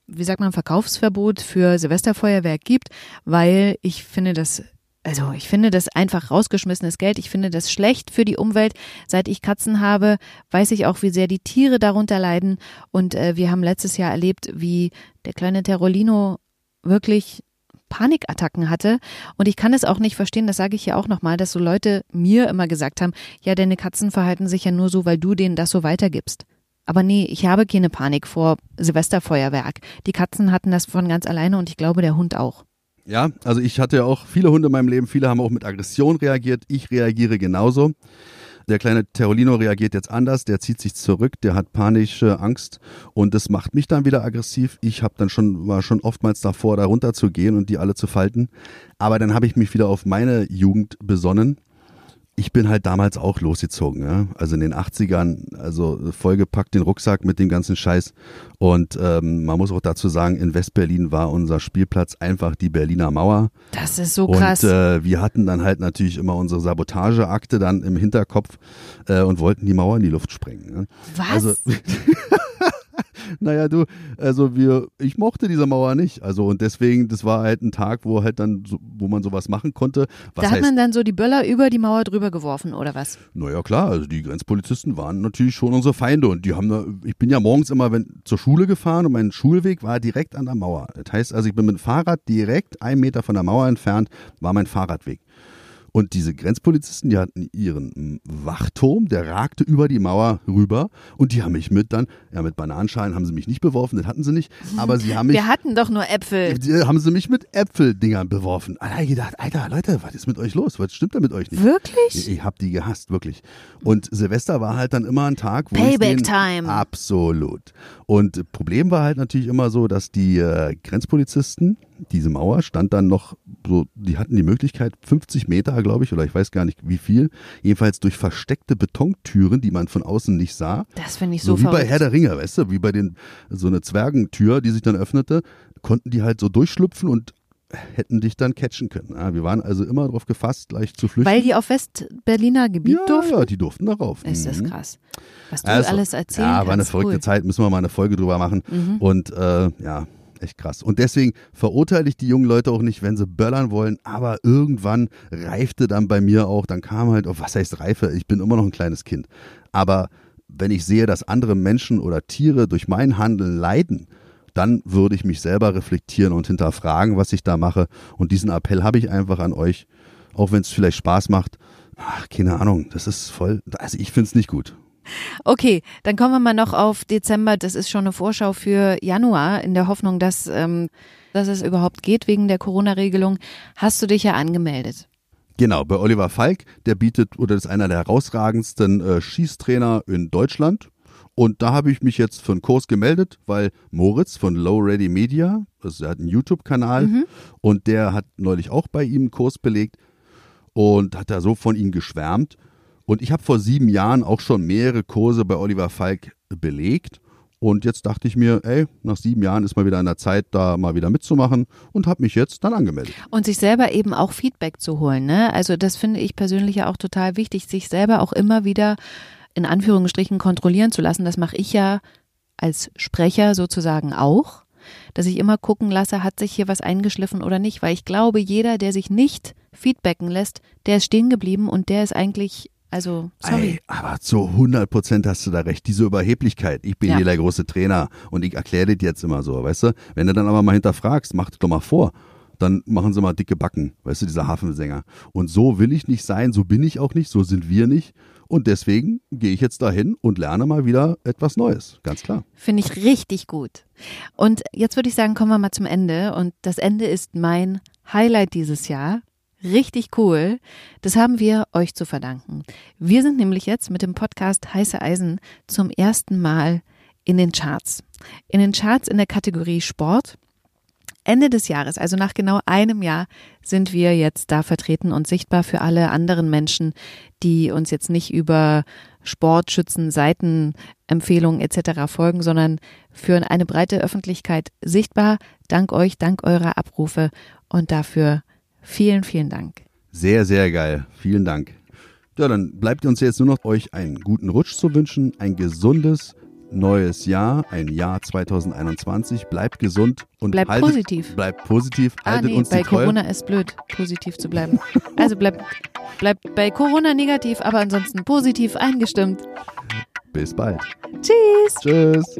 wie sagt man, Verkaufsverbot für Silvesterfeuerwerk gibt, weil ich finde das also ich finde das einfach rausgeschmissenes Geld. Ich finde das schlecht für die Umwelt. Seit ich Katzen habe, weiß ich auch, wie sehr die Tiere darunter leiden. Und äh, wir haben letztes Jahr erlebt, wie der kleine Terrolino wirklich Panikattacken hatte. Und ich kann es auch nicht verstehen, das sage ich ja auch nochmal, dass so Leute mir immer gesagt haben, ja, deine Katzen verhalten sich ja nur so, weil du denen das so weitergibst. Aber nee, ich habe keine Panik vor Silvesterfeuerwerk. Die Katzen hatten das von ganz alleine und ich glaube, der Hund auch. Ja, also ich hatte auch viele Hunde in meinem Leben, viele haben auch mit Aggression reagiert. Ich reagiere genauso. Der kleine Terolino reagiert jetzt anders, der zieht sich zurück, der hat panische Angst und das macht mich dann wieder aggressiv. Ich habe dann schon war schon oftmals davor, da runter zu gehen und die alle zu falten, aber dann habe ich mich wieder auf meine Jugend besonnen. Ich bin halt damals auch losgezogen, ja? also in den 80ern, also vollgepackt den Rucksack mit dem ganzen Scheiß. Und ähm, man muss auch dazu sagen, in Westberlin war unser Spielplatz einfach die Berliner Mauer. Das ist so krass. Und äh, wir hatten dann halt natürlich immer unsere Sabotageakte dann im Hinterkopf äh, und wollten die Mauer in die Luft sprengen. Ne? Was? Also, naja, du, also wir, ich mochte diese Mauer nicht. Also und deswegen, das war halt ein Tag, wo halt dann, so, wo man sowas machen konnte. Was da hat heißt, man dann so die Böller über die Mauer drüber geworfen, oder was? naja, klar, also die Grenzpolizisten waren natürlich schon unsere Feinde und die haben da, ich bin ja morgens immer wenn, zur Schule gefahren und mein Schulweg war direkt an der Mauer. Das heißt also, ich bin mit dem Fahrrad direkt einen Meter von der Mauer entfernt, war mein Fahrradweg. Und diese Grenzpolizisten, die hatten ihren mm, Wachturm, der ragte über die Mauer rüber und die haben mich mit dann, ja mit Bananenschalen haben sie mich nicht beworfen, das hatten sie nicht, aber sie haben mich, Wir hatten doch nur Äpfel. die, haben sie mich mit Äpfeldingern beworfen. Hab ich gedacht, Alter, Leute, was ist mit euch los? Was stimmt da mit euch nicht? Wirklich? Ich, ich habe die gehasst, wirklich. Und Silvester war halt dann immer ein Tag, wo Payback ich den, time. Absolut. Und Problem war halt natürlich immer so, dass die äh, Grenzpolizisten, diese Mauer stand dann noch so, die hatten die Möglichkeit, 50 Meter, glaube ich, oder ich weiß gar nicht wie viel, jedenfalls durch versteckte Betontüren, die man von außen nicht sah. Das finde ich so, So, wie bei verrückt. Herr der Ringe, weißt du, wie bei den, so eine Zwergentür, die sich dann öffnete, konnten die halt so durchschlüpfen und hätten dich dann catchen können. Ja, wir waren also immer darauf gefasst, gleich zu flüchten. Weil die auf Westberliner Gebiet ja, durften? ja, die durften darauf. Ist das Mhm. krass. Was du Also, alles erzählen Ja, war eine verrückte cool. Zeit, müssen wir mal eine Folge drüber machen. Mhm. Und äh, ja, echt krass. Und deswegen verurteile ich die jungen Leute auch nicht, wenn sie böllern wollen, aber irgendwann reifte dann bei mir auch, dann kam halt, oh, was heißt Reife? Ich bin immer noch ein kleines Kind. Aber wenn ich sehe, dass andere Menschen oder Tiere durch mein Handeln leiden, dann würde ich mich selber reflektieren und hinterfragen, was ich da mache. Und diesen Appell habe ich einfach an euch, auch wenn es vielleicht Spaß macht. Ach, keine Ahnung, das ist voll, also ich finde es nicht gut. Okay, dann kommen wir mal noch auf Dezember. Das ist schon eine Vorschau für Januar in der Hoffnung, dass, ähm, dass es überhaupt geht wegen der Corona-Regelung. Hast du dich ja angemeldet? Genau, bei Oliver Falk, der bietet oder ist einer der herausragendsten äh, Schießtrainer in Deutschland. Und da habe ich mich jetzt für einen Kurs gemeldet, weil Moritz von Low Ready Media, also er hat einen YouTube-Kanal mhm. und der hat neulich auch bei ihm einen Kurs belegt und hat da so von ihm geschwärmt. Und ich habe vor sieben Jahren auch schon mehrere Kurse bei Oliver Falk belegt. Und jetzt dachte ich mir, ey, nach sieben Jahren ist mal wieder an der Zeit, da mal wieder mitzumachen und habe mich jetzt dann angemeldet. Und sich selber eben auch Feedback zu holen. Ne? Also das finde ich persönlich ja auch total wichtig, sich selber auch immer wieder in Anführungsstrichen kontrollieren zu lassen. Das mache ich ja als Sprecher sozusagen auch, dass ich immer gucken lasse, hat sich hier was eingeschliffen oder nicht. Weil ich glaube, jeder, der sich nicht feedbacken lässt, der ist stehen geblieben und der ist eigentlich also, sorry. Ey, aber zu 100 Prozent hast du da recht. Diese Überheblichkeit. Ich bin ja. hier der große Trainer und ich erkläre dir jetzt immer so, weißt du? Wenn du dann aber mal hinterfragst, mach das doch mal vor. Dann machen sie mal dicke Backen, weißt du, dieser Hafensänger. Und so will ich nicht sein, so bin ich auch nicht, so sind wir nicht. Und deswegen gehe ich jetzt dahin und lerne mal wieder etwas Neues, ganz klar. Finde ich richtig gut. Und jetzt würde ich sagen, kommen wir mal zum Ende. Und das Ende ist mein Highlight dieses Jahr. Richtig cool. Das haben wir euch zu verdanken. Wir sind nämlich jetzt mit dem Podcast Heiße Eisen zum ersten Mal in den Charts. In den Charts in der Kategorie Sport. Ende des Jahres, also nach genau einem Jahr, sind wir jetzt da vertreten und sichtbar für alle anderen Menschen, die uns jetzt nicht über Sportschützen, Seitenempfehlungen etc. folgen, sondern für eine breite Öffentlichkeit sichtbar. Dank euch, dank eurer Abrufe und dafür Vielen, vielen Dank. Sehr, sehr geil. Vielen Dank. Ja, dann bleibt uns jetzt nur noch euch einen guten Rutsch zu wünschen, ein gesundes neues Jahr, ein Jahr 2021. Bleibt gesund und bleibt haltet, positiv. Bleibt positiv. Ah, haltet nee, uns bei Corona ist blöd, positiv zu bleiben. also bleibt, bleibt bei Corona negativ, aber ansonsten positiv eingestimmt. Bis bald. Tschüss. Tschüss.